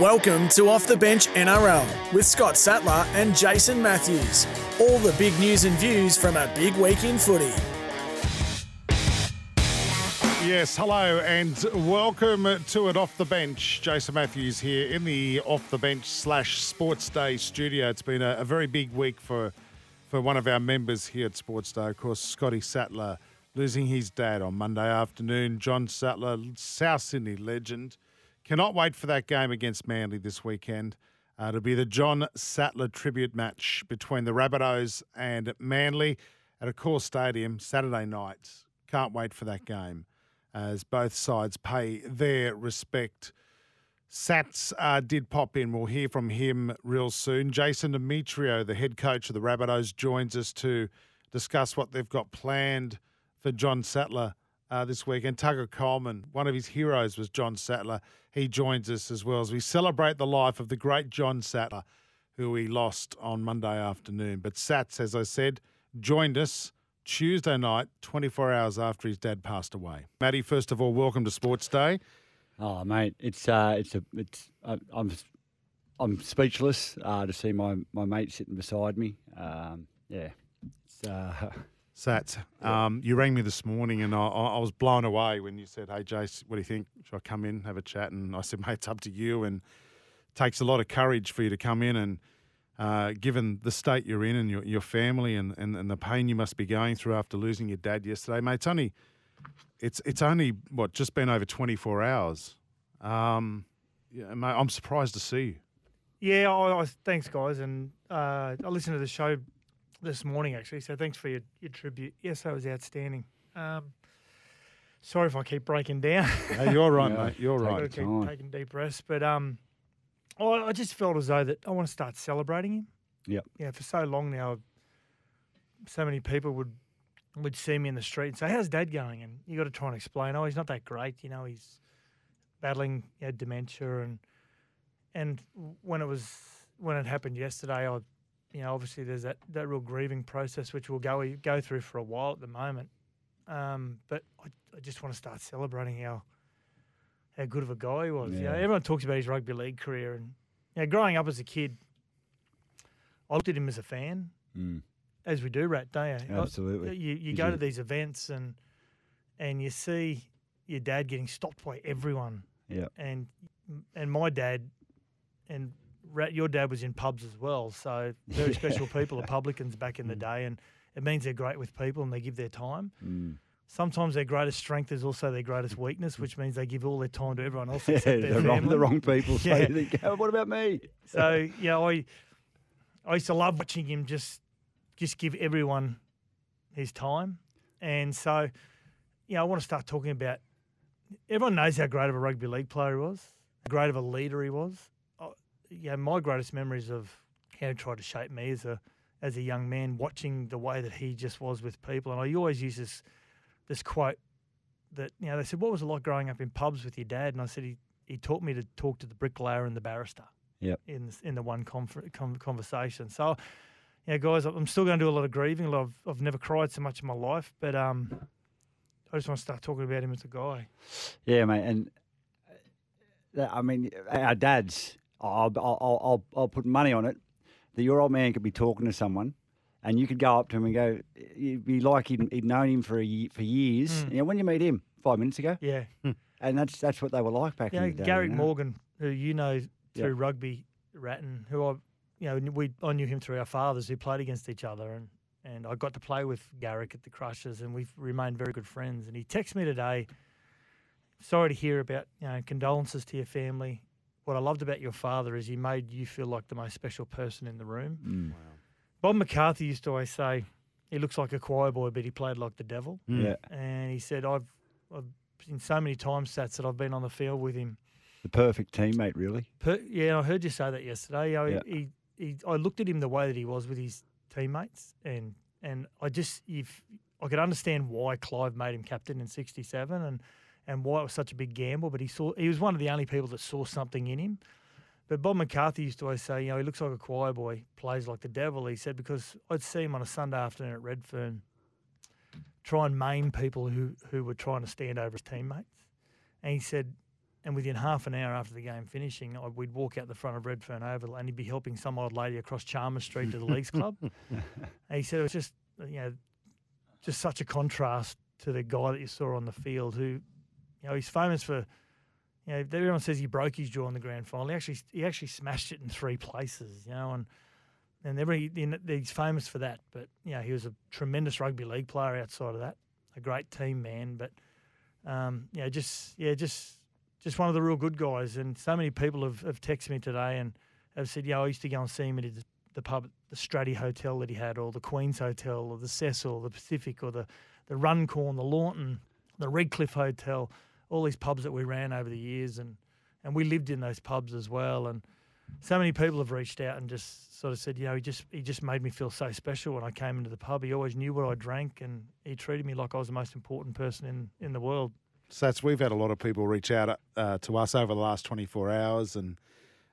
Welcome to Off the Bench NRL with Scott Sattler and Jason Matthews. All the big news and views from a big week in footy. Yes, hello and welcome to it off the bench. Jason Matthews here in the off the bench slash Sports Day studio. It's been a, a very big week for for one of our members here at Sports Day. Of course, Scotty Sattler losing his dad on Monday afternoon. John Sattler, South Sydney legend. Cannot wait for that game against Manly this weekend. Uh, it'll be the John Sattler tribute match between the Rabbitohs and Manly at a Accor Stadium Saturday night. Can't wait for that game as both sides pay their respect. Sats uh, did pop in. We'll hear from him real soon. Jason Demetriou, the head coach of the Rabbitohs, joins us to discuss what they've got planned for John Sattler uh, this week. And Tugga Coleman, one of his heroes was John Sattler. He joins us as well as we celebrate the life of the great John Sattler, who we lost on Monday afternoon. But Sats, as I said, joined us Tuesday night, 24 hours after his dad passed away. Matty, first of all, welcome to Sports Day. Oh, mate, it's uh, it's a it's I'm I'm speechless uh, to see my my mate sitting beside me. Um, yeah, it's uh, Sats, um, you rang me this morning and I, I was blown away when you said, Hey, Jace, what do you think? Should I come in, have a chat? And I said, Mate, it's up to you. And it takes a lot of courage for you to come in. And uh, given the state you're in and your, your family and, and, and the pain you must be going through after losing your dad yesterday, mate, it's only, it's, it's only what, just been over 24 hours. Um, yeah, mate, I'm surprised to see you. Yeah, I, I, thanks, guys. And uh, I listened to the show this morning, actually. So thanks for your, your tribute. Yes, that was outstanding. Um, sorry if I keep breaking down. Hey, you're right, Yeah. mate. You're right. keep taking deep breaths. But um, I, I just felt as though that I want to start celebrating him. Yep. Yeah, for so long now, so many people would would see me in the street and say, "How's Dad going?" And you got to try and explain, "Oh, he's not that great. You know, he's battling you know, dementia." And and when it was when it happened yesterday, I, you know, obviously there's that, that real grieving process which we'll go go through for a while at the moment. Um, but I, I just want to start celebrating how how good of a guy he was. You know, Yeah. everyone talks about his rugby league career, and you know, growing up as a kid, I looked at him as a fan, mm, as we do, Rat, don't you? I- absolutely. You you You go to these events and and you see your dad getting stopped by everyone, Yeah, and and my dad and your dad was in pubs as well, so very special people are publicans back in the day, and it means they're great with people and they give their time. mm. Sometimes their greatest strength is also their greatest weakness, which means they give all their time to everyone else Yeah, the wrong family. the wrong people. So Yeah. they go, what about me? So yeah, I I used to love watching him just just give everyone his time, and so yeah, I want to start talking about. Everyone knows how great of a rugby league player he was, how great of a leader he was. I, yeah, my greatest memories of how he tried to shape me as a as a young man, watching the way that he just was with people, and I always use this this quote that you know they said, "What was it like growing up in pubs with your dad?" And I said, "He he taught me to talk to the bricklayer and the barrister." Yep. In in the one confer- conversation. So, yeah, guys, I'm still going to do a lot of grieving. Lot of, I've never cried so much in my life, but um, I just want to start talking about him as a guy. Yeah, mate. And uh, I mean, our dads. I'll, I'll, I'll, I'll, put money on it that your old man could be talking to someone, and you could go up to him and go, you'd be like he'd, he'd known him for a, ye- for years. Mm. You know, when you meet him five minutes ago, Yeah, and that's that's what they were like back you in the day. Garrick you know? Morgan, who you know through rugby, Ratton, who I, you know, we I knew him through our fathers who played against each other, and and I got to play with Garrick at the Crushers, and we've remained very good friends. And he texted me today. Sorry to hear about you know condolences to your family. What I loved about your father is he made you feel like the most special person in the room. Mm. Bob McCarthy used to always say he looks like a choir boy, but he played like the devil. Mm. Yeah. And he said, I've, I've in so many time stats that I've been on the field with him. The perfect teammate, really. Per, yeah, I heard you say that yesterday. You know, Yeah. he, he, I looked at him the way that he was with his teammates, and and I just if I could understand why Clive made him captain in '67, and and why it was such a big gamble. But he saw he was one of the only people that saw something in him. But Bob McCarthy used to always say, you know, he looks like a choir boy, plays like the devil. He said because I'd see him on a Sunday afternoon at Redfern, try and maim people who who were trying to stand over his teammates, and he said and within half an hour after the game finishing, I- we'd walk out the front of Redfern Oval and he'd be helping some old lady across Chalmers Street to the Leagues Club. and he said it was just, you know, just such a contrast to the guy that you saw on the field who, you know, he's famous for, you know, everyone says he broke his jaw in the grand final. He actually, he actually smashed it in three places, you know, and and every, he's famous for that. But, you know, he was a tremendous rugby league player outside of that, a great team man. But, um, you know, just, yeah, just, just one of the real good guys. And so many people have, have texted me today and have said, yeah, I used to go and see him at the, the pub, the Stratty Hotel that he had, or the Queen's Hotel, or the Cecil, or the Pacific, or the, the Runcorn, the Lawnton, the Redcliffe Hotel, all these pubs that we ran over the years. And, and we lived in those pubs as well. And so many people have reached out and just sort of said, you know, he just he just made me feel so special when I came into the pub. He always knew what I drank, and he treated me like I was the most important person in, in the world. Sats, we've had a lot of people reach out uh, to us over the last 24 hours and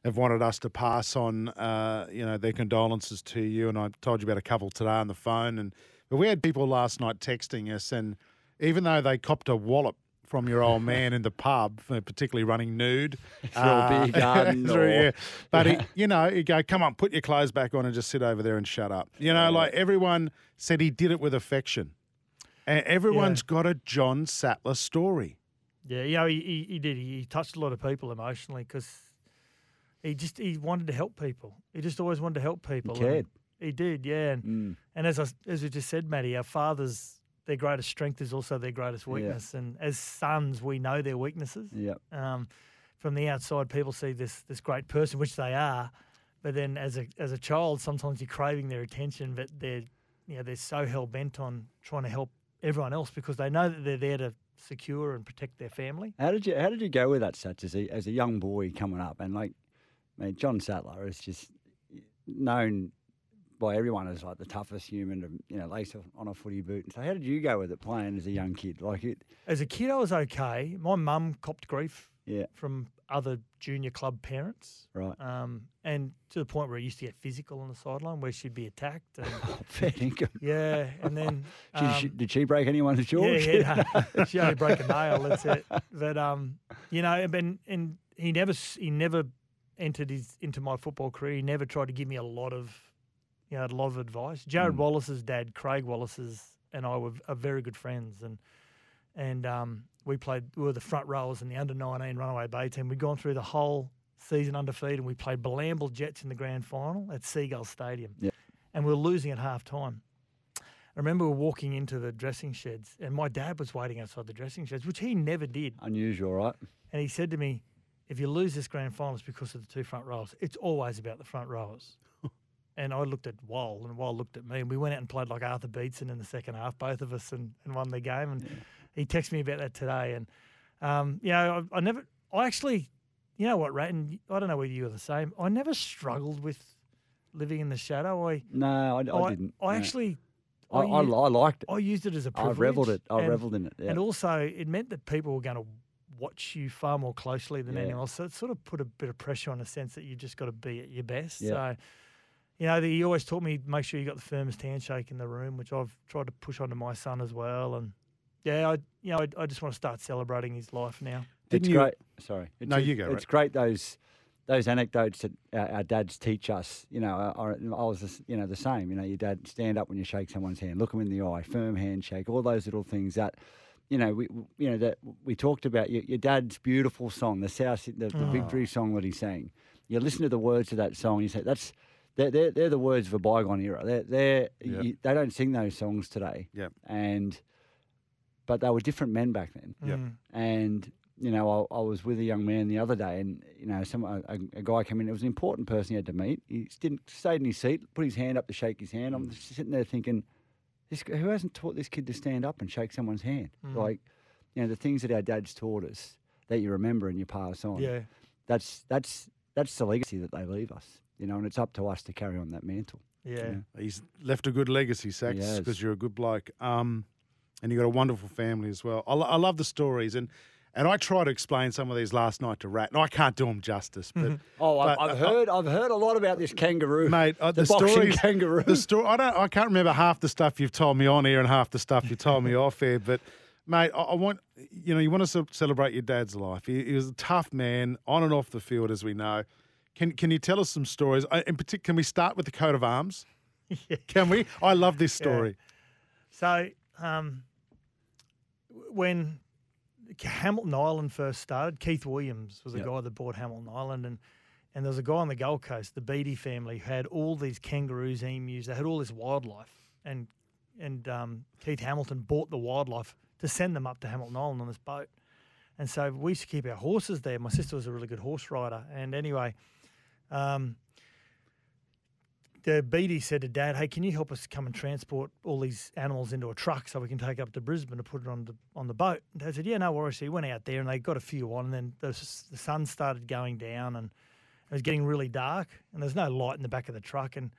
have wanted us to pass on, uh, you know, their condolences to you. And I told you about a couple today on the phone. And but we had people last night texting us, and even though they copped a wallop from your old man in the pub, uh, particularly running nude Through a beer garden through- or- yeah. But he, you know, you go, come on, put your clothes back on and just sit over there and shut up. You know, like everyone said, he did it with affection. And everyone's got a John Sattler story. Yeah, you know, he, he, he did. He, he touched a lot of people emotionally because he just he wanted to help people. He just always wanted to help people. and cared. He did, yeah. And, Mm. and as I, as we just said, Matty, our fathers, their greatest strength is also their greatest Yeah. weakness. And as sons, we know their weaknesses. Yep. Um, from the outside, people see this this great person, which they are. But then, as a as a child, sometimes you're craving their attention, but they're you know they're so hell bent on trying to help everyone else because they know that they're there to secure and protect their family. How did you How did you go with that, Sats, as a as a young boy coming up? And like, I mean, John Sattler is just known by everyone as like the toughest human to you know lace on a footy boot. And so how did you go with it playing as a young kid? Like it, As a kid, I was okay. My mum copped grief yeah, from other junior club parents, right. um, and to the point where it used to get physical on the sideline, where she'd be attacked. And, Fair dinkum. yeah, and then um, she- did she break anyone's jaw? Yeah, yeah no, she only broke a nail. That's it. But um, you know, and and he never he never entered his into my football career. He never tried to give me a lot of, you know, a lot of advice. Jared Mm. Wallace's dad, Craig Wallace's, and I were, are very good friends, and and um, we played. We were the front rowers in the under nineteen Runaway Bay team. We'd gone through the whole season undefeated. and We played Bilambil Jets in the grand final at Seagull Stadium, Yeah. and we were losing at half time. I remember we were walking into the dressing sheds, and my dad was waiting outside the dressing sheds, which he never did. Unusual, right? And he said to me, "If you lose this grand final, it's because of the two front rows. It's always about the front rows." And I looked at Wall, and Wall looked at me, and we went out and played like Arthur Beetson in the second half, both of us, and, and won the game. And he texted me about that today, and um, you know, I, I never, I actually, you know what, Rat, and I don't know whether you were the same. I never struggled with living in the shadow. I, No, I, I, I, didn't. I no. actually, I, I, I liked it. I used it as a privilege. I revelled it. I and- revelled in it. Yeah. and also, it meant that people were going to watch you far more closely than Yeah. anyone else. So it sort of put a bit of pressure on the sense that you just got to be at your best. Yeah. So, you know, he always taught me make sure you got the firmest handshake in the room, which I've tried to push onto my son as well. And yeah, I you know I, I just want to start celebrating his life now. Didn't it's you- great. Sorry. It's, No, you go, It's great those those anecdotes that our, our dads teach us. You know, are, I was just, you know the same. You know, your dad stand up when you shake someone's hand, look them in the eye, firm handshake, all those little things that. You know, we you know that we talked about your, your dad's beautiful song, the South, the, the mm. victory song that he sang. You listen to the words of that song, you say that's they're, they're, they're the words of a bygone era. They're, they're Yep. you, they don't sing those songs today. Yep. And but they were different men back then. Yep. Mm. And you know, I, I was with a young man the other day, and you know, some a, a a guy came in. It was an important person he had to meet. He didn't stayed in his seat, put his hand up to shake his hand. I'm just sitting there thinking, this who hasn't taught this kid to stand up and shake someone's hand? Mm. Like, you know, the things that our dads taught us that you remember and you pass on. Yeah. That's that's that's the legacy that they leave us. You know, and it's up to us to carry on that mantle. Yeah. He's left a good legacy, Sats, because you're a good bloke. Um, and you've got a wonderful family as well. I, lo- I love the stories. And, and I try to explain some of these last night to Rat. And I can't do them justice, but Oh, I've, But, I've uh, heard I've heard a lot about this kangaroo, mate, uh, the, the, boxing kangaroo. the story. I don't. I can't remember half the stuff you've told me on air and half the stuff you told me off air. But mate, I, I want you know you want to ce- celebrate your dad's life. He, he was a tough man on and off the field, as we know. Can Can you tell us some stories? Uh, In particular, can we start with the coat of arms? Can we? I love this story. So um, when Hamilton Island first started, Keith Williams was the Yep. guy that bought Hamilton Island, and and there was a guy on the Gold Coast, the Beatty family, who had all these kangaroos, emus, they had all this wildlife, and and um, Keith Hamilton bought the wildlife to send them up to Hamilton Island on this boat, and so we used to keep our horses there. My sister was a really good horse rider, and anyway. Um, the Beatty said to Dad, "Hey, can you help us come and transport all these animals into a truck so we can take up to Brisbane to put it on the on the boat?" And Dad said, "Yeah, no worries." So he went out there and they got a few on, and then the, the sun started going down and it was getting really dark, and there's no light in the back of the truck, and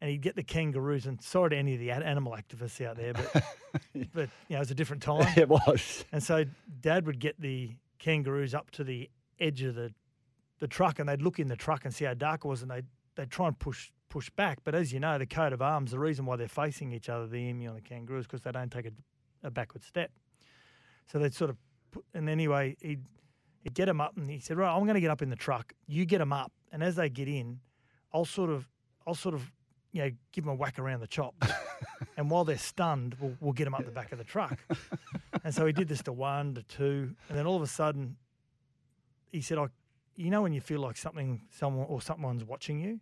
and he'd get the kangaroos. And sorry to any of the animal activists out there, but but you know it was a different time. it was. And so Dad would get the kangaroos up to the edge of the the truck, and they'd look in the truck and see how dark it was, and they'd they'd try and push push back. But as you know, the coat of arms, the reason why they're facing each other, the emu and the kangaroo, is because they don't take a, a backward step. So they'd sort of put, and anyway, he'd he'd get them up, and he said, "Right, I'm going to get up in the truck. You get them up, and as they get in, I'll sort of I'll sort of." You know, give them a whack around the chops, and while they're stunned, we'll, we'll get them up the back of the truck. And so he did this to one, to two, and then all of a sudden, he said, "I, you know, when you feel like something, someone or someone's watching you."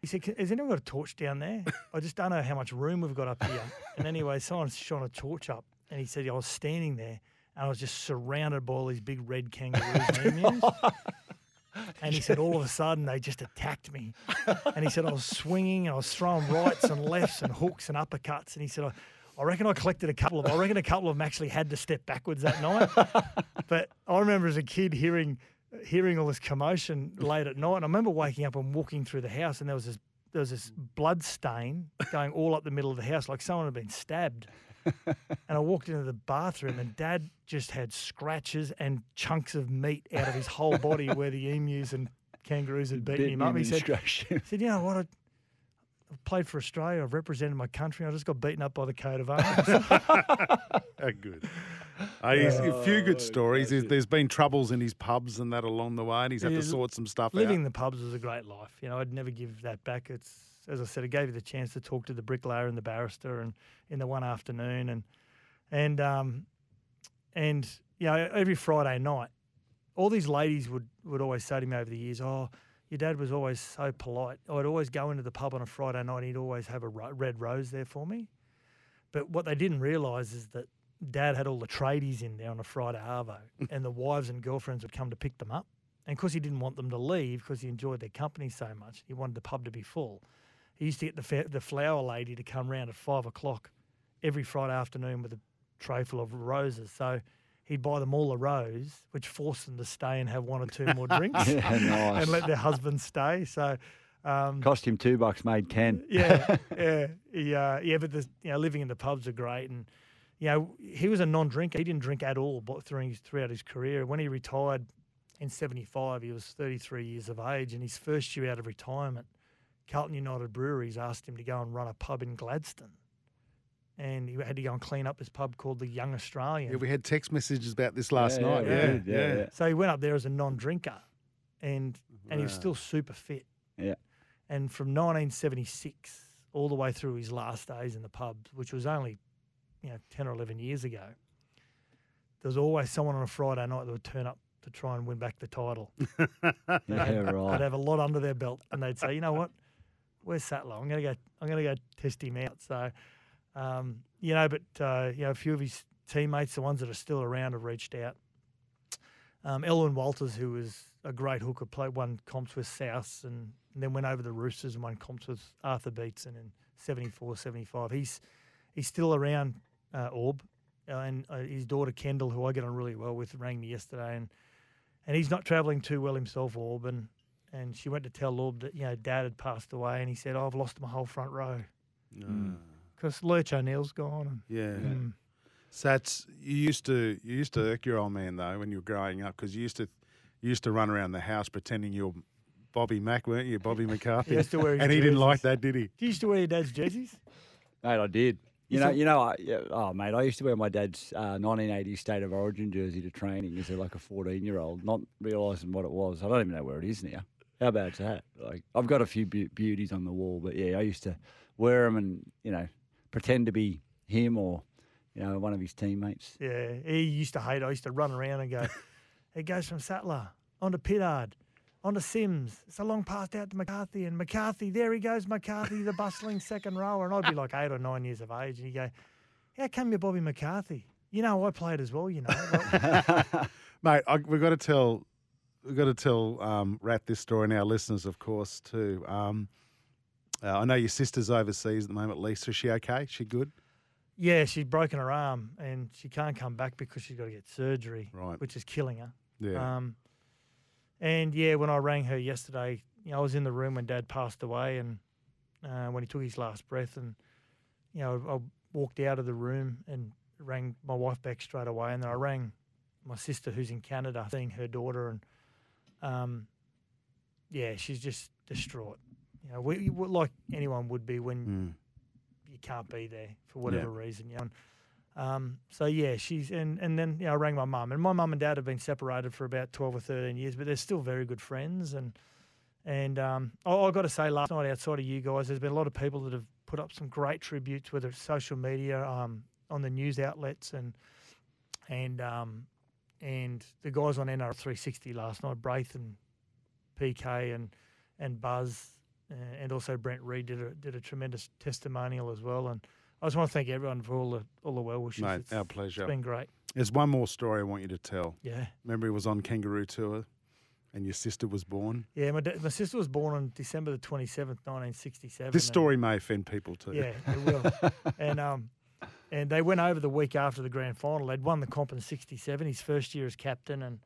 He said, "Has anyone got a torch down there? I just don't know how much room we've got up here." And anyway, someone shone a torch up, and he said, "I was standing there, and I was just surrounded by all these big red kangaroos and he said, all of a sudden, they just attacked me. And he said, I was swinging, and I was throwing rights and lefts and hooks and uppercuts. And he said, I, I reckon I collected a couple of, I reckon a couple of them actually had to step backwards that night. But I remember as a kid hearing, hearing all this commotion late at night. And I remember waking up and walking through the house, and there was this, there was this blood stain going all up the middle of the house, like someone had been stabbed. And I walked into the bathroom, and Dad just had scratches and chunks of meat out of his whole body where the emus and kangaroos had beaten him up. He said, he said, "You know what? I, I've played for Australia. I've represented my country. I just got beaten up by the coat of arms." How good. Uh, he's, a few Oh, good stories. There's, there's been troubles in his pubs and that along the way, and he's had Yeah, to sort some stuff Living in out. the pubs was a great life. You know, I'd never give that back. It's as I said, it gave you the chance to talk to the bricklayer and the barrister, and in the one afternoon, and and um, and you know, every Friday night, all these ladies would would always say to me over the years, "Oh, your dad was always so polite. I'd always go into the pub on a Friday night. and He'd always have a ro- red rose there for me." But what they didn't realise is that Dad had all the tradies in there on a Friday arvo, and the wives and girlfriends would come to pick them up. And because he didn't want them to leave because he enjoyed their company so much, he wanted the pub to be full. He used to get the fa- the flower lady to come round at five o'clock every Friday afternoon with a tray full of roses. So he'd buy them all a rose, which forced them to stay and have one or two more drinks Yeah, nice. and let their husbands stay. So. Um, Cost him two bucks, made ten. yeah, yeah, yeah, yeah. But the, you know, living in the pubs are great, and you know, he was a non-drinker. He didn't drink at all but through his, throughout his career. When he retired in '75, he was 33 years of age, and his first year out of retirement, Carlton United Breweries asked him to go and run a pub in Gladstone, and he had to go and clean up his pub called the Young Australian. Yeah, we had text messages about this last Yeah, night. yeah, Yeah, yeah, yeah. So he went up there as a non-drinker, and and he was still super fit. Yeah. And from 1976 all the way through his last days in the pubs, which was only, you know, 10 or 11 years ago, there was always someone on a Friday night that would turn up to try and win back the title. Yeah, They'd right. have a lot under their belt, and they'd say, you know what, where's Sattler? I'm going to go. I'm going to go test him out. So, um, you know, but uh, you know, a few of his teammates, the ones that are still around, have reached out. Um, Elwyn Walters, who was a great hooker, played won comps with Souths and, and then went over the Roosters and won comps with Arthur Beetson in 74, 75. He's he's still around uh, Orb, uh, and uh, his daughter Kendall, who I get on really well with, rang me yesterday, and and he's not travelling too well himself, Orb, and, and she went to tell Orb that you know Dad had passed away, and he said, oh, "I've lost my whole front row Mm. because Lurch O'Neill's gone." And, Yeah. mm, So that's you used to you used to irk your old man though when you were growing up because you used to you used to run around the house pretending you're Bobby Mack, weren't you? Bobby McCarthy. He used to wear his and he didn't like that, did he? Do you used to wear your dad's jerseys? Mate, I did. You know, you know, I, yeah, oh mate, I used to wear my dad's uh, 1980 State of Origin jersey to training as a, like a 14 year old, not realising what it was. I don't even know where it is now. How bad's that? Like, I've got a few beau- beauties on the wall, but yeah, I used to wear them and you know pretend to be him or you know one of his teammates. Yeah, he used to hate. I used to run around and go, it goes from Sattler onto Pittard, onto Sims. It's a long pass out to McCarthy, and McCarthy, there he goes, McCarthy, the bustling second rower. And I'd be like eight or nine years of age, and he'd go, how come you're Bobby McCarthy? You know, I played as well, you know. Mate, I, we've got to tell we've got to tell um, Rat this story and our listeners, of course, too. Um, uh, I know your sister's overseas at the moment. Lisa, is she okay? She good? yeah, she's broken her arm, and she can't come back because she's got to get surgery, Right. which is killing her. Yeah. Um, and yeah, when I rang her yesterday, you know, I was in the room when Dad passed away, and uh, when he took his last breath, and you know, I walked out of the room and rang my wife back straight away, and then I rang my sister who's in Canada, seeing her daughter, and um, yeah, she's just distraught. You know, we, we- like anyone would be when Mm. you can't be there for whatever reason. You know. Um, so yeah, she's and and then you know I rang my mum and my mum and dad have been separated for about twelve or thirteen years, but they're still very good friends. And and um, I, I got to say, last night outside of you guys, there's been a lot of people that have put up some great tributes, whether it's social media, um, on the news outlets, and and um, and the guys on NRL 360 last night, Braith and PK and and Buzz. uh, And also Brent Read did a did a tremendous testimonial as well, and I just want to thank everyone for all the all the well wishes. Mate, It's- our pleasure. It's been great. There's one more story I want you to tell. Yeah, Remember, he was on Kangaroo Tour and your sister was born? yeah. My da- my sister was born on December the twenty seventh, nineteen sixty seven. This story may offend people too. Yeah, it will. and um, and they went over the week after the grand final. They'd won the comp in '67, his first year as captain, and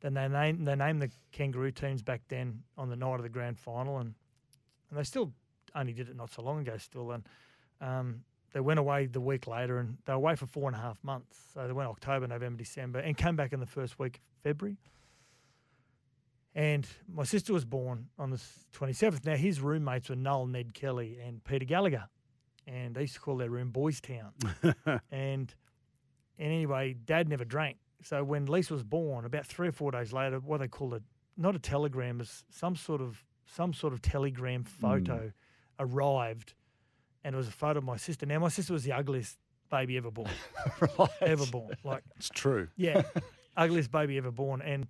then they named they named the Kangaroo teams back then on the night of the grand final, and and they still only did it not so long ago still, and um, they went away the week later, and they were away for four and a half months. So they went October, November, December, and came back in the first week of February. And my sister was born on the 27th. Now, his roommates were Noel, Ned Kelly, and Peter Gallagher. And they used to call their room Boys Town. and, and anyway, Dad never drank. So when Lisa was born, about three or four days later, what they call it, not a telegram, is some sort of some sort of telegram hmm. photo arrived, and it was a photo of my sister. Now my sister was the ugliest baby ever born, ever born. Like It's true. yeah, ugliest baby ever born. And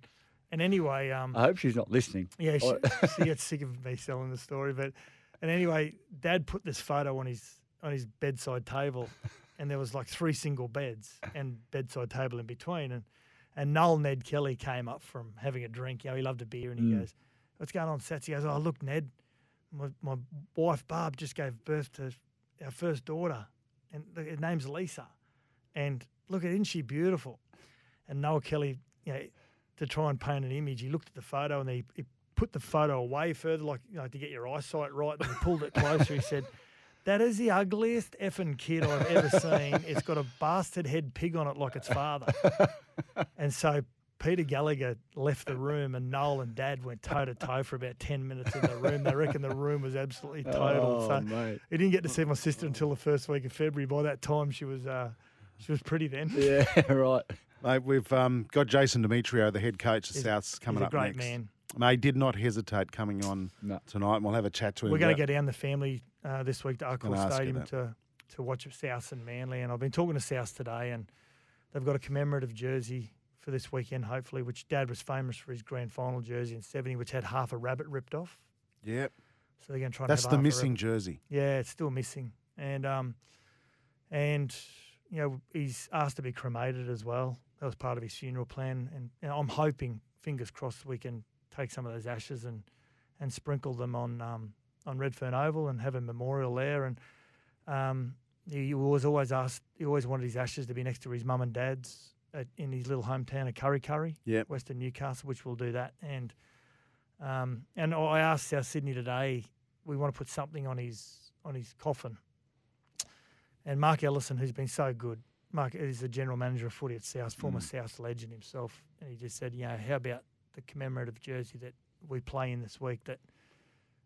and anyway, um, I hope she's not listening. yeah, she, she gets sick of me telling the story. But and anyway, Dad put this photo on his on his bedside table, and there was like three single beds and bedside table in between. And and Noel Ned Kelly came up from having a drink. You know, he loved a beer, and he Mm. goes, "What's going on, Sats?" He goes, "Oh, look, Ned, my my wife Barb just gave birth to our first daughter, and her name's Lisa. And look at, isn't she beautiful?" And Noel Kelly, you know, to try and paint an image, he looked at the photo and he, he put the photo away further, like you know, to get your eyesight right. And he pulled it closer. he said, "That is the ugliest effing kid I've ever seen. It's got a bastard head pig on it like its father." and so Peter Gallagher left the room, and Noel and Dad went toe to toe for about ten minutes in the room. They reckon the room was absolutely total. Oh, so mate. he didn't get to see my sister until the first week of February. By that time, she was uh, she was pretty then. Yeah, right. Mate, we've um, got Jason Demetriou, the head coach of He's- Souths, coming He's a up great next. man. Mate, did not hesitate coming on No. tonight, and we'll have a chat to him. We're going to go down the family uh, this week to Gonna Accor Stadium to to watch South and Manly, and I've been talking to South today, and they've got a commemorative jersey for this weekend, hopefully. Which Dad was famous for his grand final jersey in '70, which had half a rabbit ripped off. Yep, So they're going to try. and that's the missing jersey. Yeah, it's still missing, and um, and you know he's asked to be cremated as well. That was part of his funeral plan, and know, I'm hoping, fingers crossed, we can take some of those ashes and and sprinkle them on um, on Redfern Oval and have a memorial there. And um, he was always asked. He always wanted his ashes to be next to his mum and dad's at, in his little hometown of Kurri Kurri, Yep. Western Newcastle, which we'll do that. And um, and I asked South Sydney today. We want to put something on his on his coffin. And Mark Ellison, who's been so good, Mark is the general manager of footy at South, former South legend himself, and he just said, you know, how about the commemorative jersey that we play in this week that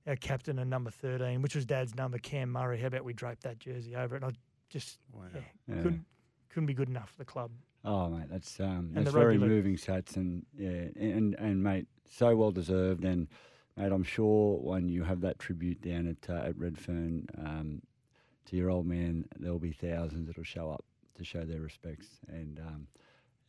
our captain and number 13, which was Dad's number, Cam Murray, how about we drape that jersey over it? And I just yeah, Yeah. couldn't couldn't be good enough for the club. Oh mate, that's um, that's very league. moving, Sats, and yeah, and and mate, so well deserved. And mate, I'm sure when you have that tribute down at uh, at Redfern um, to your old man, there'll be thousands that'll show up to show their respects, and um,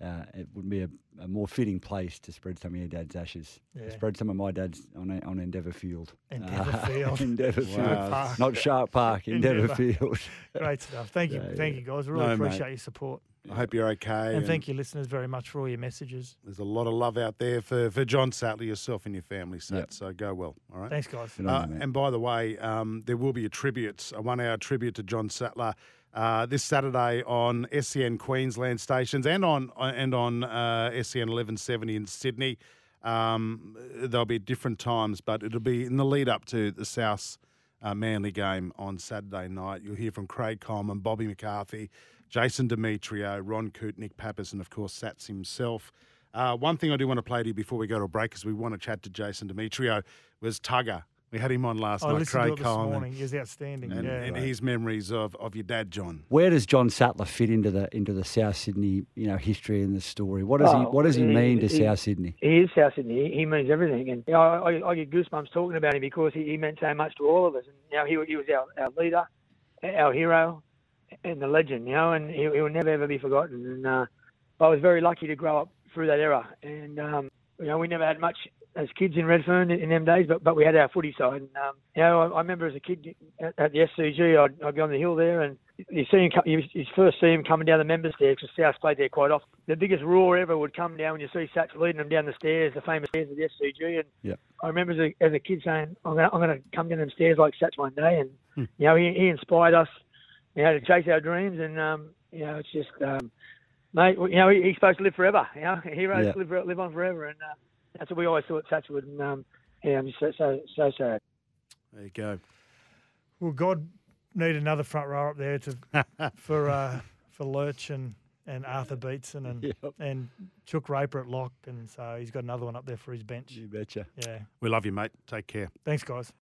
uh, it would be a, a more fitting place to spread some of your dad's ashes. Yeah. Spread some of my dad's on on Endeavour Field. Endeavour Field. Endeavour Field, Park. not Shark Park. Endeavour Endeavour. Field. Great stuff. Thank you, thank you guys. I really No, mate. appreciate your support, I hope you're okay. and thank you, listeners, very much for all your messages. There's a lot of love out there for, for John Sattler, yourself and your family, Sat. Yep. So go well. All right. Thanks, guys. Good on Uh, and by the way, um, there will be a tribute, a one-hour tribute to John Sattler uh, this Saturday on SEN Queensland stations and on and on uh, SEN 1170 in Sydney. Um, there'll be different times, but it'll be in the lead up to the South uh, Manly game on Saturday night. You'll hear from Craig Coleman, Bobby McCarthy, Jason Demetriou, Ron Coote, Nick Pappas, and of course Sats himself. Uh, one thing I do want to play to you before we go to a break, because we want to chat to Jason Demetriou, was Tugga. We had him on last I night, listened to Craig it this Coleman, morning. He was outstanding. and, yeah. and his memories of, of your dad, John. Where does John Sattler fit into the into the South Sydney you know history and the story? What does he Oh, What does he he- mean to he- South Sydney? He is South Sydney. He, he means everything, and you know, I, I get goosebumps talking about him because he, he meant so much to all of us. And you know, he, he was our, our leader, our hero, and the legend. You know, and he, he will never ever be forgotten. And uh, I was very lucky to grow up through that era. And um, you know, we never had much as kids in Redfern in, in them days, but but we had our footy side. And um, you know, I, I remember as a kid at, at the SCG, I'd, I'd go on the hill there, and you see him. You, you first see him coming down the members stairs because South played there quite often. The biggest roar ever would come down when you see Sats leading them down the stairs, the famous stairs of the SCG. And Yep. I remember as a, as a kid saying, "I'm going, to I'm going to come down them stairs like Sats one day." And you know, he, he inspired us, you know, to chase our dreams. And um, you know, it's just, um, mate, you know, he, he's supposed to live forever. You know, heroes Yeah. live live on forever, and uh, that's what we always thought Sats would. And um, yeah, I'm just so so so sad. There you go. Well, God need another front row up there to for uh, for Lurch and, and Arthur Beetson and Yep. and Chook Raper at lock, and so he's got another one up there for his bench. You betcha. Yeah, We love you, mate. Take care. thanks, guys.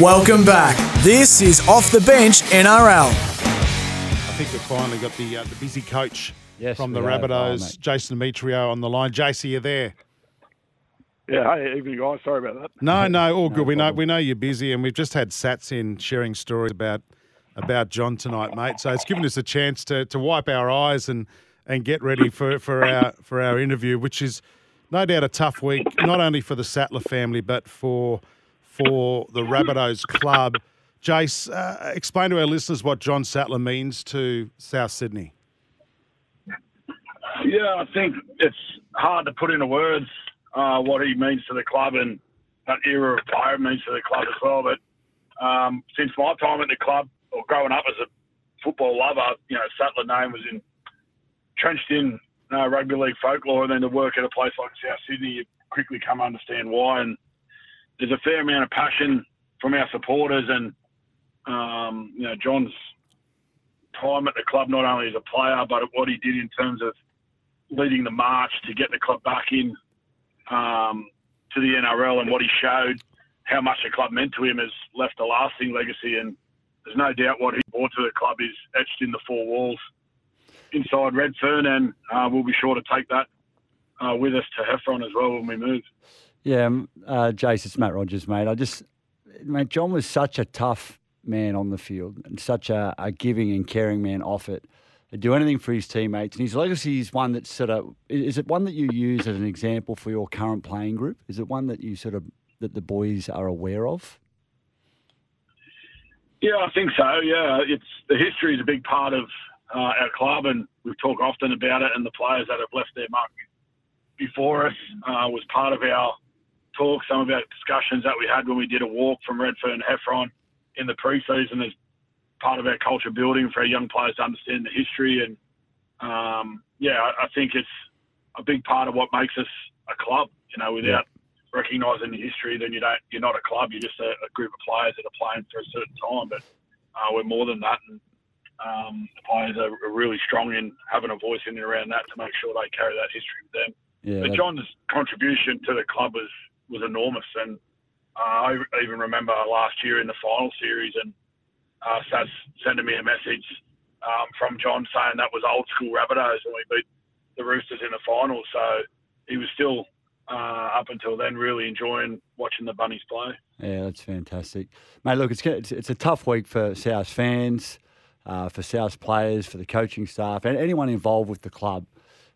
Welcome back. This is Off the Bench NRL. I think we've finally got the uh, the busy coach Yes, from the we have. Oh, Rabbitohs. Jason Demetriou, on the line. JC, you there? Yeah, hey, evening guys. Sorry about that. No, no, all good. We know we know you're busy, and we've just had Sats in sharing stories about about John tonight, mate. So it's given us a chance to to wipe our eyes and and get ready for for our for our interview, which is no doubt a tough week, not only for the Sattler family, but for for the Rabbitohs club. Jace, uh, explain to our listeners what John Sattler means to South Sydney. Yeah, I think it's hard to put into words uh, what he means to the club and that era of player means to the club as well. But um, since my time at the club or growing up as a football lover, you know, Sattler name was in, entrenched in uh, rugby league folklore, and then to work at a place like South Sydney, you quickly come understand why. And there's a fair amount of passion from our supporters, and um, you know, John's time at the club, not only as a player, but what he did in terms of leading the march to get the club back in um, to the NRL and what he showed, how much the club meant to him, has left a lasting legacy. And there's no doubt what he brought to the club is etched in the four walls inside Redfern, and uh, we'll be sure to take that uh, with us to Heffron as well when we move. Yeah, um, uh, Jace, it's Matt Rogers, mate. I just, mate, John was such a tough man on the field and such a, a giving and caring man off it. He'd do anything for his teammates, and his legacy is one that's sort of. Is it one that you use as an example for your current playing group? Is it one that you sort of that the boys are aware of? Yeah, I think so. Yeah, it's the history is a big part of uh, our club, and we talk often about it. And the players that have left their mark before us uh, was part of our talk. Some of our discussions that we had when we did a walk from Redfern to Heffron in the pre-season. There's part of our culture building for our young players to understand the history. And um, yeah, I, I think it's a big part of what makes us a club. You know, without yeah. recognising the history, then you don't. You're not a club. You're just a, a group of players that are playing for a certain time. But uh, we're more than that, and um, the players are, are really strong in having a voice in and around that to make sure they carry that history with them. Yeah, but John's contribution to the club was was enormous, and uh, I even remember last year in the final series, and uh, Sats sending me a message um, from John saying that was old school Rabbitohs and we beat the Roosters in the final. So he was still uh, up until then really enjoying watching the Bunnies play. Yeah, that's fantastic, mate. Look, it's it's, it's a tough week for South fans, uh, for South players, for the coaching staff, and anyone involved with the club.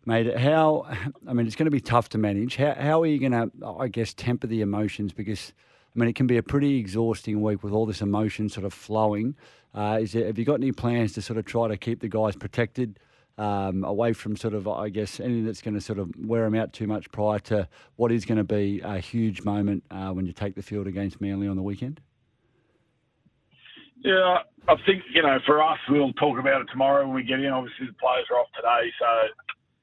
Mate, how? I mean, it's going to be tough to manage. How, how are you going to, I guess, temper the emotions? Because I mean, it can be a pretty exhausting week with all this emotion sort of flowing. Uh, is there, have you got any plans to sort of try to keep the guys protected um, away from sort of, I guess, anything that's going to sort of wear them out too much prior to what is going to be a huge moment uh, when you take the field against Manly on the weekend? Yeah, I think, you know, for us, we'll talk about it tomorrow when we get in. Obviously, the players are off today, so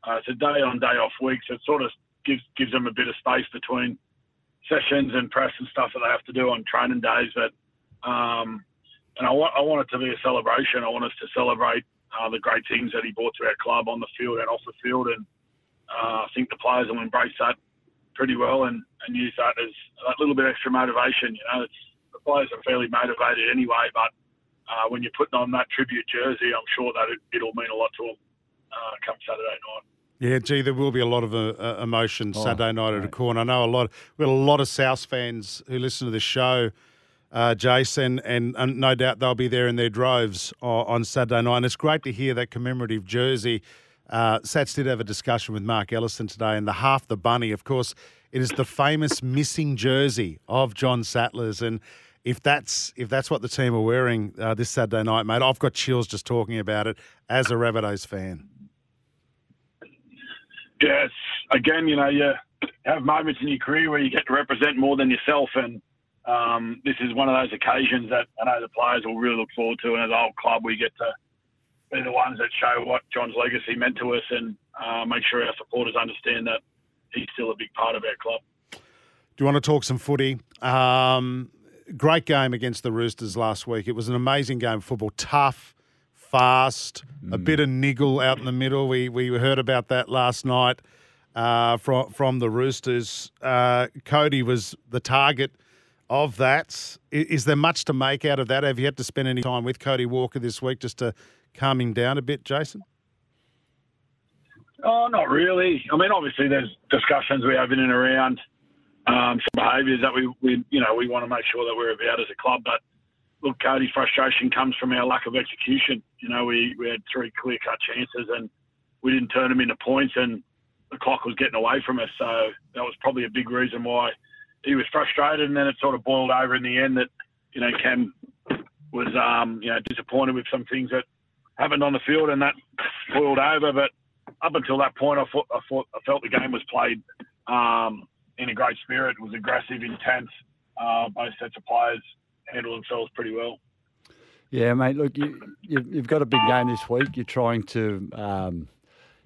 uh, it's a day on, day off week, so it sort of gives gives them a bit of space between sessions and press and stuff that they have to do on training days. But um, and I want I want it to be a celebration. I want us to celebrate uh, the great things that he brought to our club on the field and off the field. And uh, I think the players will embrace that pretty well and, and use that as a little bit extra motivation. You know, the players are fairly motivated anyway, but uh, when you're putting on that tribute jersey, I'm sure that it, will mean a lot to them uh, come Saturday night. Yeah, gee, there will be a lot of uh, uh emotion oh, Saturday night at a corner. I know a lot. We got a lot of South fans who listen to the show, uh, Jason, and, and, no doubt they'll be there in their droves on, on Saturday night. And it's great to hear that commemorative jersey. Uh, Sats did have a discussion with Mark Ellison today, and the half the bunny, of course, it is the famous missing jersey of John Sattler's, and if that's if that's what the team are wearing uh, this Saturday night, mate, I've got chills just talking about it as a Rabbitohs fan. Yes, again, you know, you have moments in your career where you get to represent more than yourself, and um, this is one of those occasions that I know the players will really look forward to. And as a whole club, we get to be the ones that show what John's legacy meant to us, and uh, make sure our supporters understand that he's still a big part of our club. Do you want to talk some footy? Um, great game against the Roosters last week. It was an amazing game of football, tough fast, mm. a bit of niggle out in the middle. We we heard about that last night uh, from from the Roosters. Uh, Cody was the target of that. Is, is, there much to make out of that? Have you had to spend any time with Cody Walker this week just to calm him down a bit, Jason? Oh, not really. I mean, obviously, there's discussions we have in and around um, some behaviours that we, we, you know, we want to make sure that we're about as a club, but look, Cody's frustration comes from our lack of execution. You know, we, we had three clear cut chances and we didn't turn them into points, and the clock was getting away from us. So that was probably a big reason why he was frustrated. And then it sort of boiled over in the end that, you know, Cam was, um, you know, disappointed with some things that happened on the field, and that boiled over. But up until that point, I thought I, thought, I felt the game was played um, in a great spirit. It was aggressive, intense. Uh, both sets of players handle themselves pretty well. Yeah, mate. Look, you, have got a big game this week. You're trying to, um,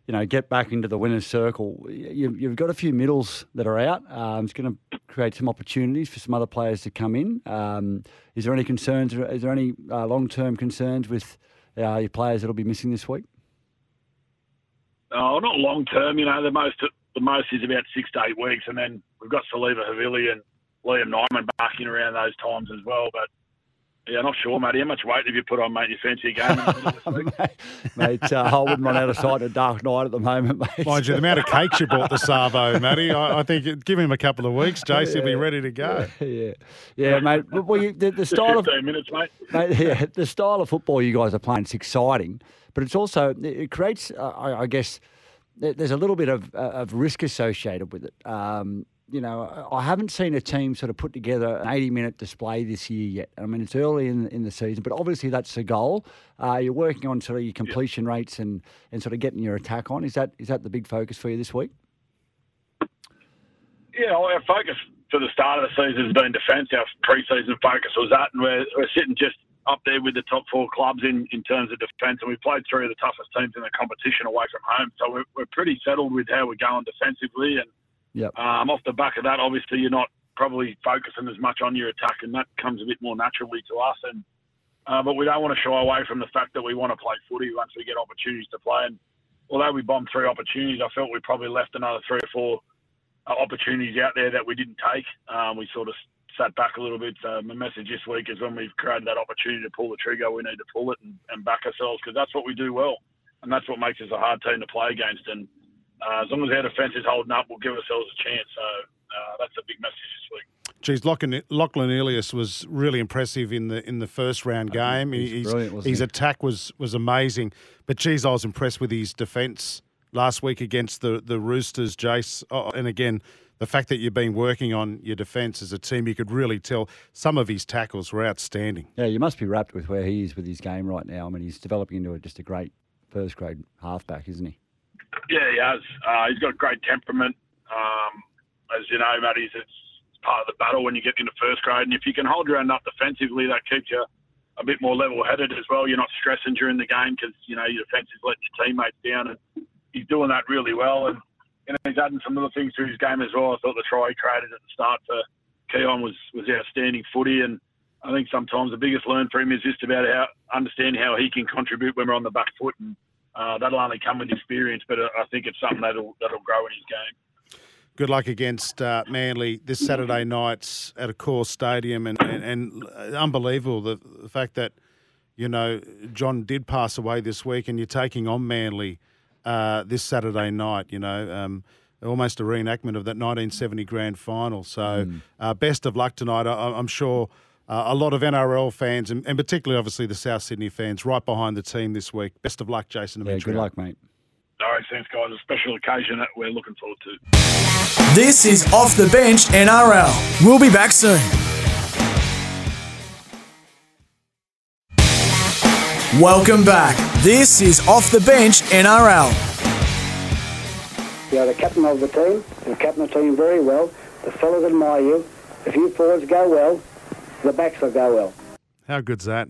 you know, get back into the winners' circle. You, have got a few middles that are out. Um, it's going to create some opportunities for some other players to come in. Um, is there any concerns? Is there any uh, long-term concerns with uh, your players that'll be missing this week? Oh, not long term. You know, the most the most is about six to eight weeks, and then we've got Siliva Havili and Liam Nyman barking around those times as well. But yeah, not sure, mate. How much weight have you put on, mate? You fancy a game? mate, mate uh, I wouldn't run out of sight a dark night at the moment, mate. Mind you, the amount of cakes you bought the Savo, Matty, I, I, think give him a couple of weeks, Jace, yeah. he'll be ready to go. Yeah, yeah, mate. Well, you, the, the style of minutes, mate. mate. Yeah, the style of football you guys are playing is exciting, but it's also it creates, uh, I, I, guess, there's a little bit of, uh, of risk associated with it. Um, you know, I haven't seen a team sort of put together an 80 minute display this year yet. I mean, it's early in, in the season, but obviously that's the goal. Uh, you're working on sort of your completion yeah. rates and, and sort of getting your attack on. Is that is that the big focus for you this week? Yeah, well, our focus for the start of the season has been defence. Our pre-season focus was that, and we're, we're sitting just up there with the top four clubs in, in terms of defence, and we played three of the toughest teams in the competition away from home. So we're, we're pretty settled with how we're going defensively, and Yep. um, off the back of that, obviously you're not probably focusing as much on your attack, and that comes a bit more naturally to us. And uh, but we don't want to shy away from the fact that we want to play footy once we get opportunities to play. And although we bombed three opportunities, I felt we probably left another three or four uh, opportunities out there that we didn't take. Um, we sort of sat back a little bit. So my message this week is when we've created that opportunity to pull the trigger, we need to pull it and, and back ourselves because that's what we do well, and that's what makes us a hard team to play against. And uh, as long as our defence is holding up, we'll give ourselves a chance. So uh, that's a big message this week. Geez, Lachlan, Lachlan Ilias was really impressive in the in the first round game. he's His- brilliant, wasn't his he? attack was was amazing, but geez, I was impressed with his defence last week against the the Roosters, Jace. Oh, and again, the fact that you've been working on your defence as a team, you could really tell some of his tackles were outstanding. Yeah, you must be wrapped with where he is with his game right now. I mean, he's developing into a, just a great first grade halfback, isn't he? Yeah, he has. Uh, he's got great temperament. Um, as you know, Matty, it's, it's part of the battle when you get into first grade. And if you can hold your own up defensively, that keeps you a bit more level-headed as well. You're not stressing during the game because you know your defence is letting your teammates down, and he's doing that really well. And you know, he's adding some other things to his game as well. I thought the try he created at the start for Keaon was was outstanding footy, and I think sometimes the biggest learn for him is just about how understand how he can contribute when we're on the back foot, and uh, that'll only come with experience. But I think it's something that'll that'll grow in his game. Good luck against uh, Manly this Saturday night at Accor stadium, and, and, and unbelievable the, the fact that you know John did pass away this week, and you're taking on Manly uh, this Saturday night. You know, um, almost a reenactment of that 1970 grand final. So, uh, best of luck tonight. I, I'm sure. Uh, a lot of NRL fans, and, and particularly obviously the South Sydney fans, right behind the team this week. Best of luck, Jason. Yeah, good luck, mate. All right, thanks, guys. A special occasion that we're looking forward to. This is Off the Bench NRL. We'll be back soon. Welcome back. This is Off the Bench NRL. You're the captain of the team. You captain of the team very well. The fellas admire you. If you forwards go well, the backs will go well. How good's that?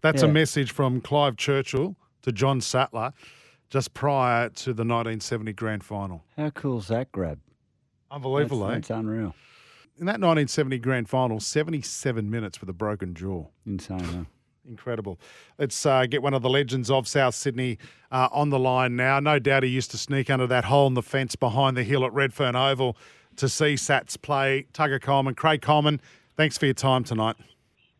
That's a message from Clive Churchill to John Sattler just prior to the 1970 grand final. How cool's that grab? Unbelievable, that's, eh? that's unreal. In that 1970 grand final, 77 minutes with a broken jaw. Insane, huh? Incredible. Let's uh, get one of the legends of South Sydney uh, on the line now. No doubt he used to sneak under that hole in the fence behind the hill at Redfern Oval to see Sats play. Tugga Coleman, Craig Coleman, thanks for your time tonight.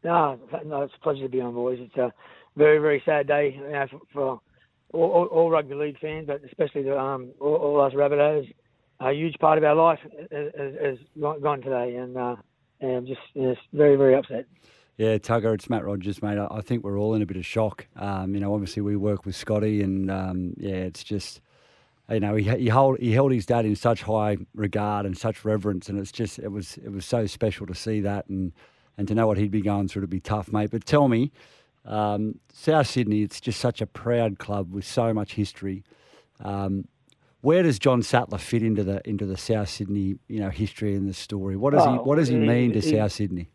No, no, it's a pleasure to be on, boys. It's a very, very sad day you know, for, for all, all, all rugby league fans, but especially the, um, all, all us Rabbitohs. A huge part of our life has, has has gone gone today, and, uh, and I'm just, just very, very upset. Yeah, Tugga, it's Matt Rogers, mate. I I think we're all in a bit of shock. Um, you know, obviously we work with Scotty, and um, yeah, it's just, you know, he he held he held his dad in such high regard and such reverence, and it's just it was it was so special to see that, and and to know what he'd be going through to be tough, mate. But tell me, um, South Sydney, it's just such a proud club with so much history. Um, where does John Sattler fit into the into the South Sydney, you know, history and the story? What does he what does he he- mean to he- South Sydney?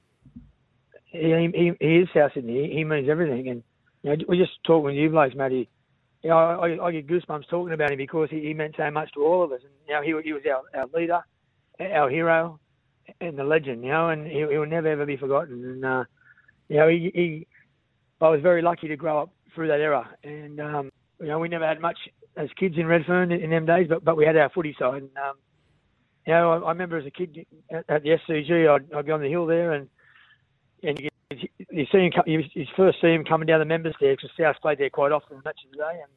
he, he, he is South Sydney. He, he means everything. And you know, we just talking with you blokes, Matty. You know, I, I get goosebumps talking about him because he, he meant so much to all of us. And you know, he, he was our, our leader, our hero, and the legend. You know, and he, he will never ever be forgotten. And uh, you know, he, he, I was very lucky to grow up through that era. And um, you know, we never had much as kids in Redfern in, in them days, but but we had our footy side. And um, you know, I, I remember as a kid at, at the SCG, I'd, I'd be on the hill there and and you, you see him, you, you first see him coming down the members stairs because South played there quite often in matches of the day, and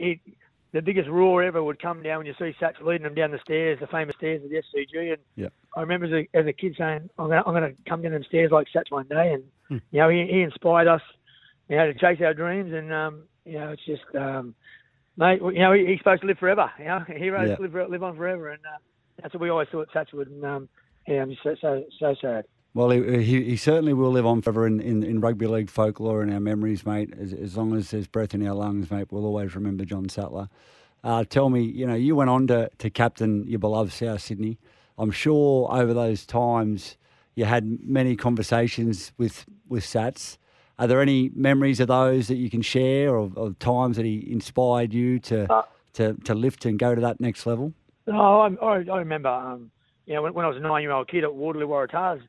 he, he, the biggest roar ever would come down when you see Sats leading them down the stairs, the famous stairs of the SCG. And Yep. I remember as a, as a kid saying, "I'm going, to, I'm to come down them stairs like Sats one day," and you know, he, he inspired us, you know, to chase our dreams, and um, you know, it's just, um, mate, you know, he, he's supposed to live forever. You know, heroes Yeah. live live on forever, and uh, that's what we always thought Sats would. And um, yeah, I'm just so so, so sad. Well, he, he, he certainly will live on forever in, in, in rugby league folklore and our memories, mate. As, as long as there's breath in our lungs, mate, we'll always remember John Sattler. Uh, tell me, you know, you went on to, to captain your beloved South Sydney. I'm sure over those times you had many conversations with with Sats. are there any memories of those that you can share, or, or times that he inspired you to Uh, to to lift and go to that next level? No, I, I, I remember, um, you know, when, when I was a nine-year-old kid at Waterloo Waratahs,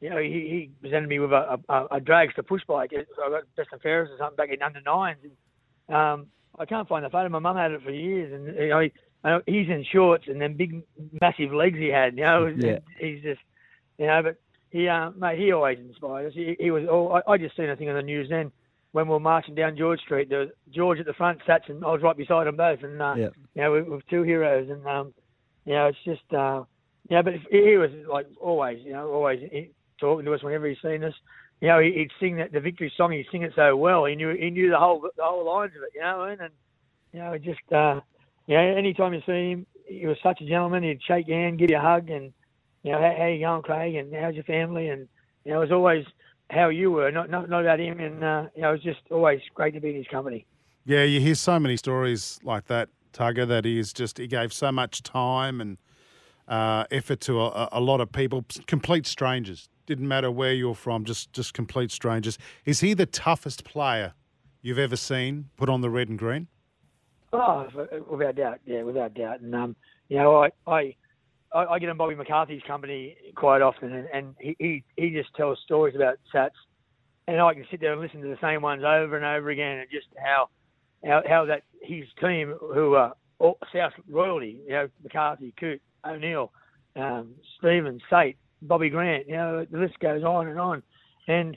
you know, he, he presented me with a, a, a dragster push bike. So I got best and fairest or something back in under nines. And, um, I can't find the photo. My mum had it for years, and you know, he, he's in shorts and then big, massive legs he had. You know, Yeah. he's just, you know, but he, uh, mate, he always inspired us. He, he was. Oh, I, I just seen a thing on the news then when we were marching down George Street. There was George at the front, Sats, and I was right beside them both, and uh, Yeah. you know, with, with two heroes, and um, you know, it's just, uh, yeah, but he he was like always, you know, always he, talking to us whenever he's seen us. You know, he, he'd sing that the victory song. He'd sing it so well. He knew he knew the whole the whole lines of it. You know, what and, and you know, just, uh, you know, anytime you see him, he was such a gentleman. He'd shake your hand, give you a hug, and you know, how, how you going, Craig, and how's your family, and you know, it was always how you were, not not, not about him, and uh, you know, it was just always great to be in his company. Yeah, you hear so many stories like that, Tugga, that he is just, he gave so much time and uh, effort to a, a lot of people, complete strangers. Didn't matter where you're from, just, just complete strangers. Is he the toughest player you've ever seen put on the red and green? Oh, without doubt, yeah, without doubt. And um, you know, I, I, I get in Bobby McCarthy's company quite often, and, and he, he he just tells stories about Sats, and I can sit there and listen to the same ones over and over again, and just how, how how that his team who are South royalty, you know, McCarthy, Coote, O'Neill, um, Stevens, Sait, Bobby Grant, you know, the list goes on and on, and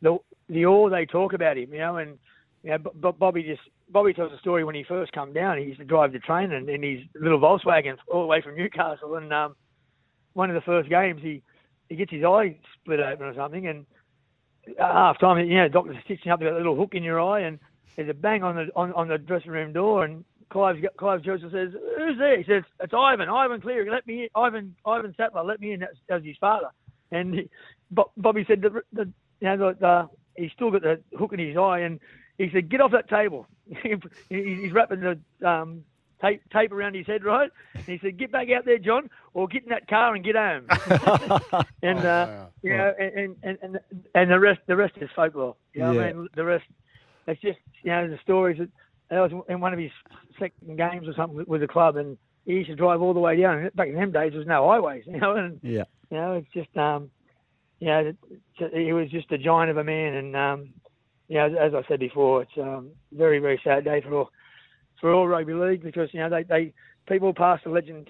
the the all they talk about him, you know, and you know, B- Bobby just Bobby tells a story when he first come down. He used to drive the train in, in his little Volkswagen all the way from Newcastle. And um, one of the first games, he he gets his eye split open or something, and half time, you know, the doctor's stitching up a little hook in your eye, and there's a bang on the on, on the dressing room door, and Clive Clive Joseph says, "Who's there?" He says, "It's Ivan, Ivan Cleary. Let me in. Ivan Ivan Sattler. Let me in." That's, that's his father. And he, Bo- Bobby said, the, the, you know, the, the, he's still got the hook in his eye, and he said, "Get off that table." He- he's wrapping the um, tape tape around his head, right? And he said, "Get back out there, John, or get in that car and get home." and uh, you know, and, and and and the rest the rest is folklore. You know what I mean? The rest, it's just you know the stories that that was in one of his second games or something with, with the club, and he used to drive all the way down. Back in them days, there was no highways, you know, and Yeah. you know, it's just, um, you know, he was just a giant of a man, and um, you know, as I said before, it's um, very, very sad day for all, for all rugby league because you know they, they people pass the legend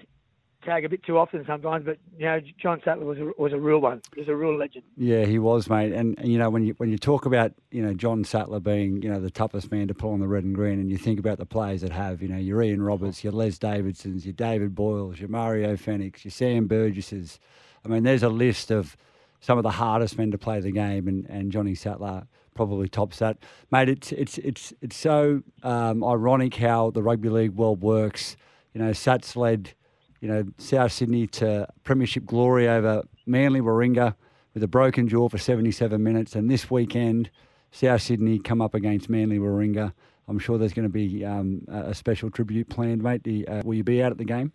tag a bit too often sometimes, but you know, John Sattler was a, was a real one. He was a real legend. Yeah, he was, mate. And, and you know, when you when you talk about you know John Sattler being you know the toughest man to pull on the red and green, and you think about the players that have, you know, your Ian Roberts, your Les Davidsons, your David Boyles, your Mario Fenech, your Sam Burgesses. I mean, there's a list of some of the hardest men to play the game, and, and Johnny Sattler probably tops that, mate. It's it's it's it's so um, ironic how the rugby league world works. You know, Sats led you know, South Sydney to premiership glory over Manly Warringah with a broken jaw for 77 minutes. And this weekend, South Sydney come up against Manly Warringah. I'm sure there's going to be um, a special tribute planned, mate. You- uh, will you be out at the game?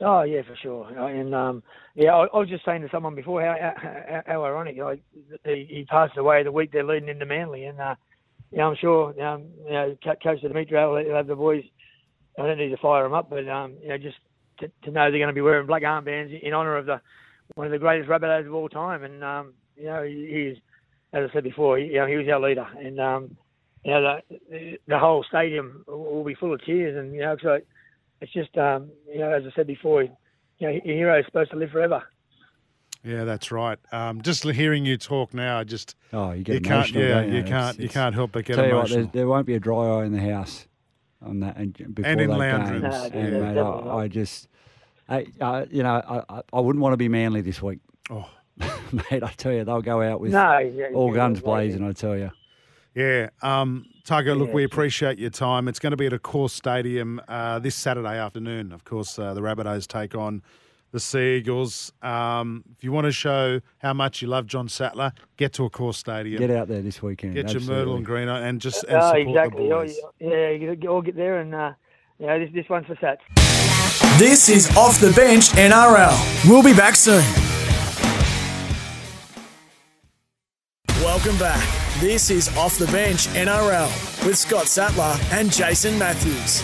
Oh yeah, for sure. And um, yeah, I, I was just saying to someone before how how, how ironic. You know, he, he passed away the week they're leading into Manly, and uh, know, I'm sure um, you know Co- Coach Dimitri will have the boys. I don't need to fire them up, but um, you know, just to, to know they're going to be wearing black armbands in honour of the one of the greatest Rabbitohs of all time, and um, you know, he, he's as I said before, he, you know, he was our leader, and um, you know, the, the whole stadium will be full of cheers, and you know, so it's just um, you know, as I said before, you know, your hero is supposed to live forever. Yeah, that's right. Um, just hearing you talk now, I just Oh, you get you can't, emotional. yeah, don't you? you can't, you can't help but get Tell you what, emotional. there, there won't be a dry eye in the house on that and before And in that lounge game. rooms. No, And, yeah, mate, I. I just, I, uh, you know, I, I- I wouldn't want to be Manly this week, oh, mate. I tell you, they'll go out with No, yeah, all yeah, guns blazing. I tell you. yeah. Um, Tugga, look, Yeah, we appreciate your time. It's going to be at Accor stadium uh, this Saturday afternoon. Of course, uh, the Rabbitohs take on the Sea Eagles. Um, if you want to show how much you love John Sattler, get to Accor stadium. Get out there this weekend. Get your. Myrtle and Green on and just and Oh, support exactly. the Oh, boys. yeah, you all get there, and uh, you know, this this one's for Sats. This is Off the Bench NRL. We'll be back soon. Welcome back This is Off the Bench NRL with Scott Sattler and Jason Matthews.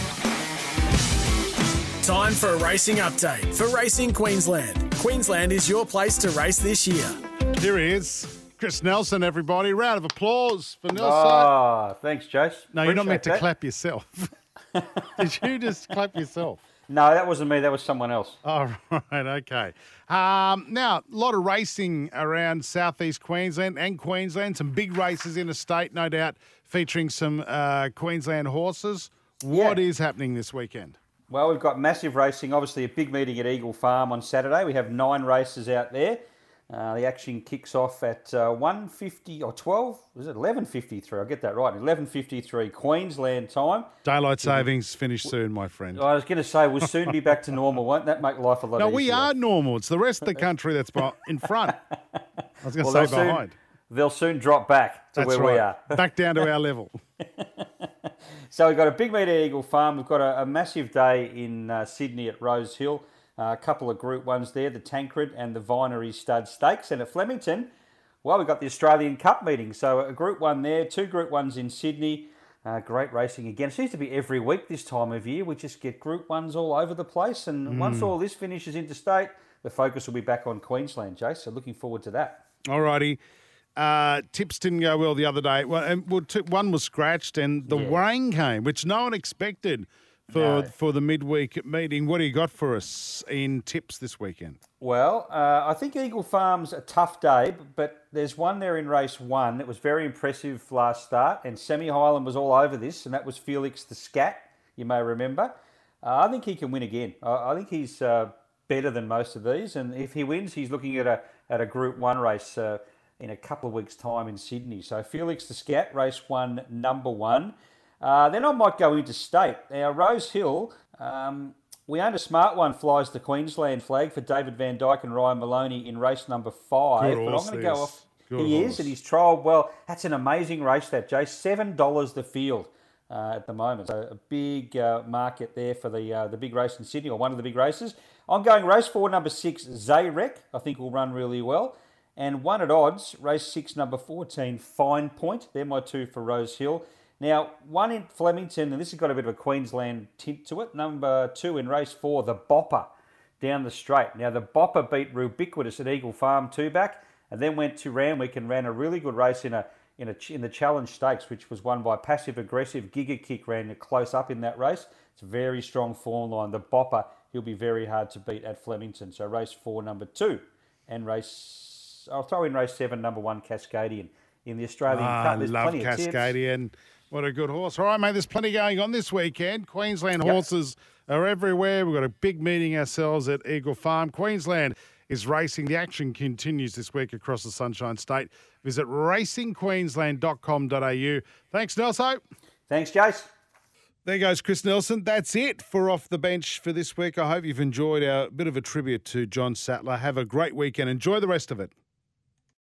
Time for a racing update for Racing Queensland. Queensland is your place to race this year. Here he is, Chris Nelson, everybody. Round of applause for Nelson. Ah, thanks, Jace. no, you're not meant to that. clap yourself. Did you just clap yourself? No, that wasn't me. That was someone else. All right, okay. Um, now, a lot of racing around southeast Queensland and Queensland. Some big races in the state, no doubt, featuring some uh, Queensland horses. What is Yeah. happening this weekend? Well, we've got massive racing. Obviously, a big meeting at Eagle Farm on Saturday. We have nine races out there. Uh, the action kicks off at uh, 1.50 or 12, was it 11.53? I'll get that right. 11.53 Queensland time. Daylight savings finish soon, my friend. I was going to say, we'll soon be back to normal. Won't that make life a lot No, easier? No, we are normal. It's the rest of the country that's in front. I was going to Well, say they'll soon- behind. They'll soon drop back to That's where right. we are. Back down to our level. So we've got a big meet at Eagle Farm. We've got a, a massive day in uh, Sydney at Rose Hill. Uh, a couple of Group Ones there, the Tancred and the Vinery Stud Stakes. And at Flemington, well, we've got the Australian Cup meeting. So a Group One there, two Group Ones in Sydney. Uh, great racing again. It seems to be every week this time of year. We just get Group Ones all over the place. And once all this finishes interstate, the focus will be back on Queensland, Jay. So looking forward to that. All righty. Uh, tips didn't go well the other day. Well, and well, t- one was scratched, and the rain came, which no one expected for No. for the midweek meeting. What do you got for us in tips this weekend? Well, uh, I think Eagle Farm's a tough day, but there's one there in race one that was very impressive last start, and Semi Highland was all over this, and that was Felix the Scat, you may remember. Uh, I think he can win again. I, I think he's uh, better than most of these, and if he wins, he's looking at a at a Group One race uh, in a couple of weeks' time in Sydney. So Felix the Scat, race one, number one. Uh, then I might go into state. Now Rose Hill. Um, we own a smart one flies the Queensland flag for David Vandyke and Ryan Maloney in race number five. Good but I'm going to go off. Good he horse. is, and he's trialled well. That's an amazing race, that Jay. Seven dollars the field uh, at the moment. So a big uh, market there for the uh, the big race in Sydney, or one of the big races. I'm going race four, number six, Zayrek. I think will run really well. And one at odds, race six, number 14, Fine Point. They're my two for Rose Hill. Now, one in Flemington, and this has got a bit of a Queensland tint to it. Number two in race four, the Bopper down the straight. Now, the Bopper beat Rubiquitous at Eagle Farm two back, and then went to Randwick and ran a really good race in a in a in the Challenge Stakes, which was won by Passive Aggressive. Giga Kick ran close up in that race. It's a very strong form line. The Bopper, he'll be very hard to beat at Flemington. So race four, number two, and race I'll throw in race seven, number one, Cascadian in the Australian Ah, Cup. I love plenty of tips. Cascadian. What a good horse. All right, mate, there's plenty going on this weekend. Queensland Yep. horses are everywhere. We've got a big meeting ourselves at Eagle Farm. Queensland is racing. The action continues this week across the Sunshine State. Visit racingqueensland.com.au. Thanks, Nelson. Thanks, Jace. There goes Chris Nelson. That's it for Off the Bench for this week. I hope you've enjoyed our bit of a tribute to John Sattler. Have a great weekend. Enjoy the rest of it.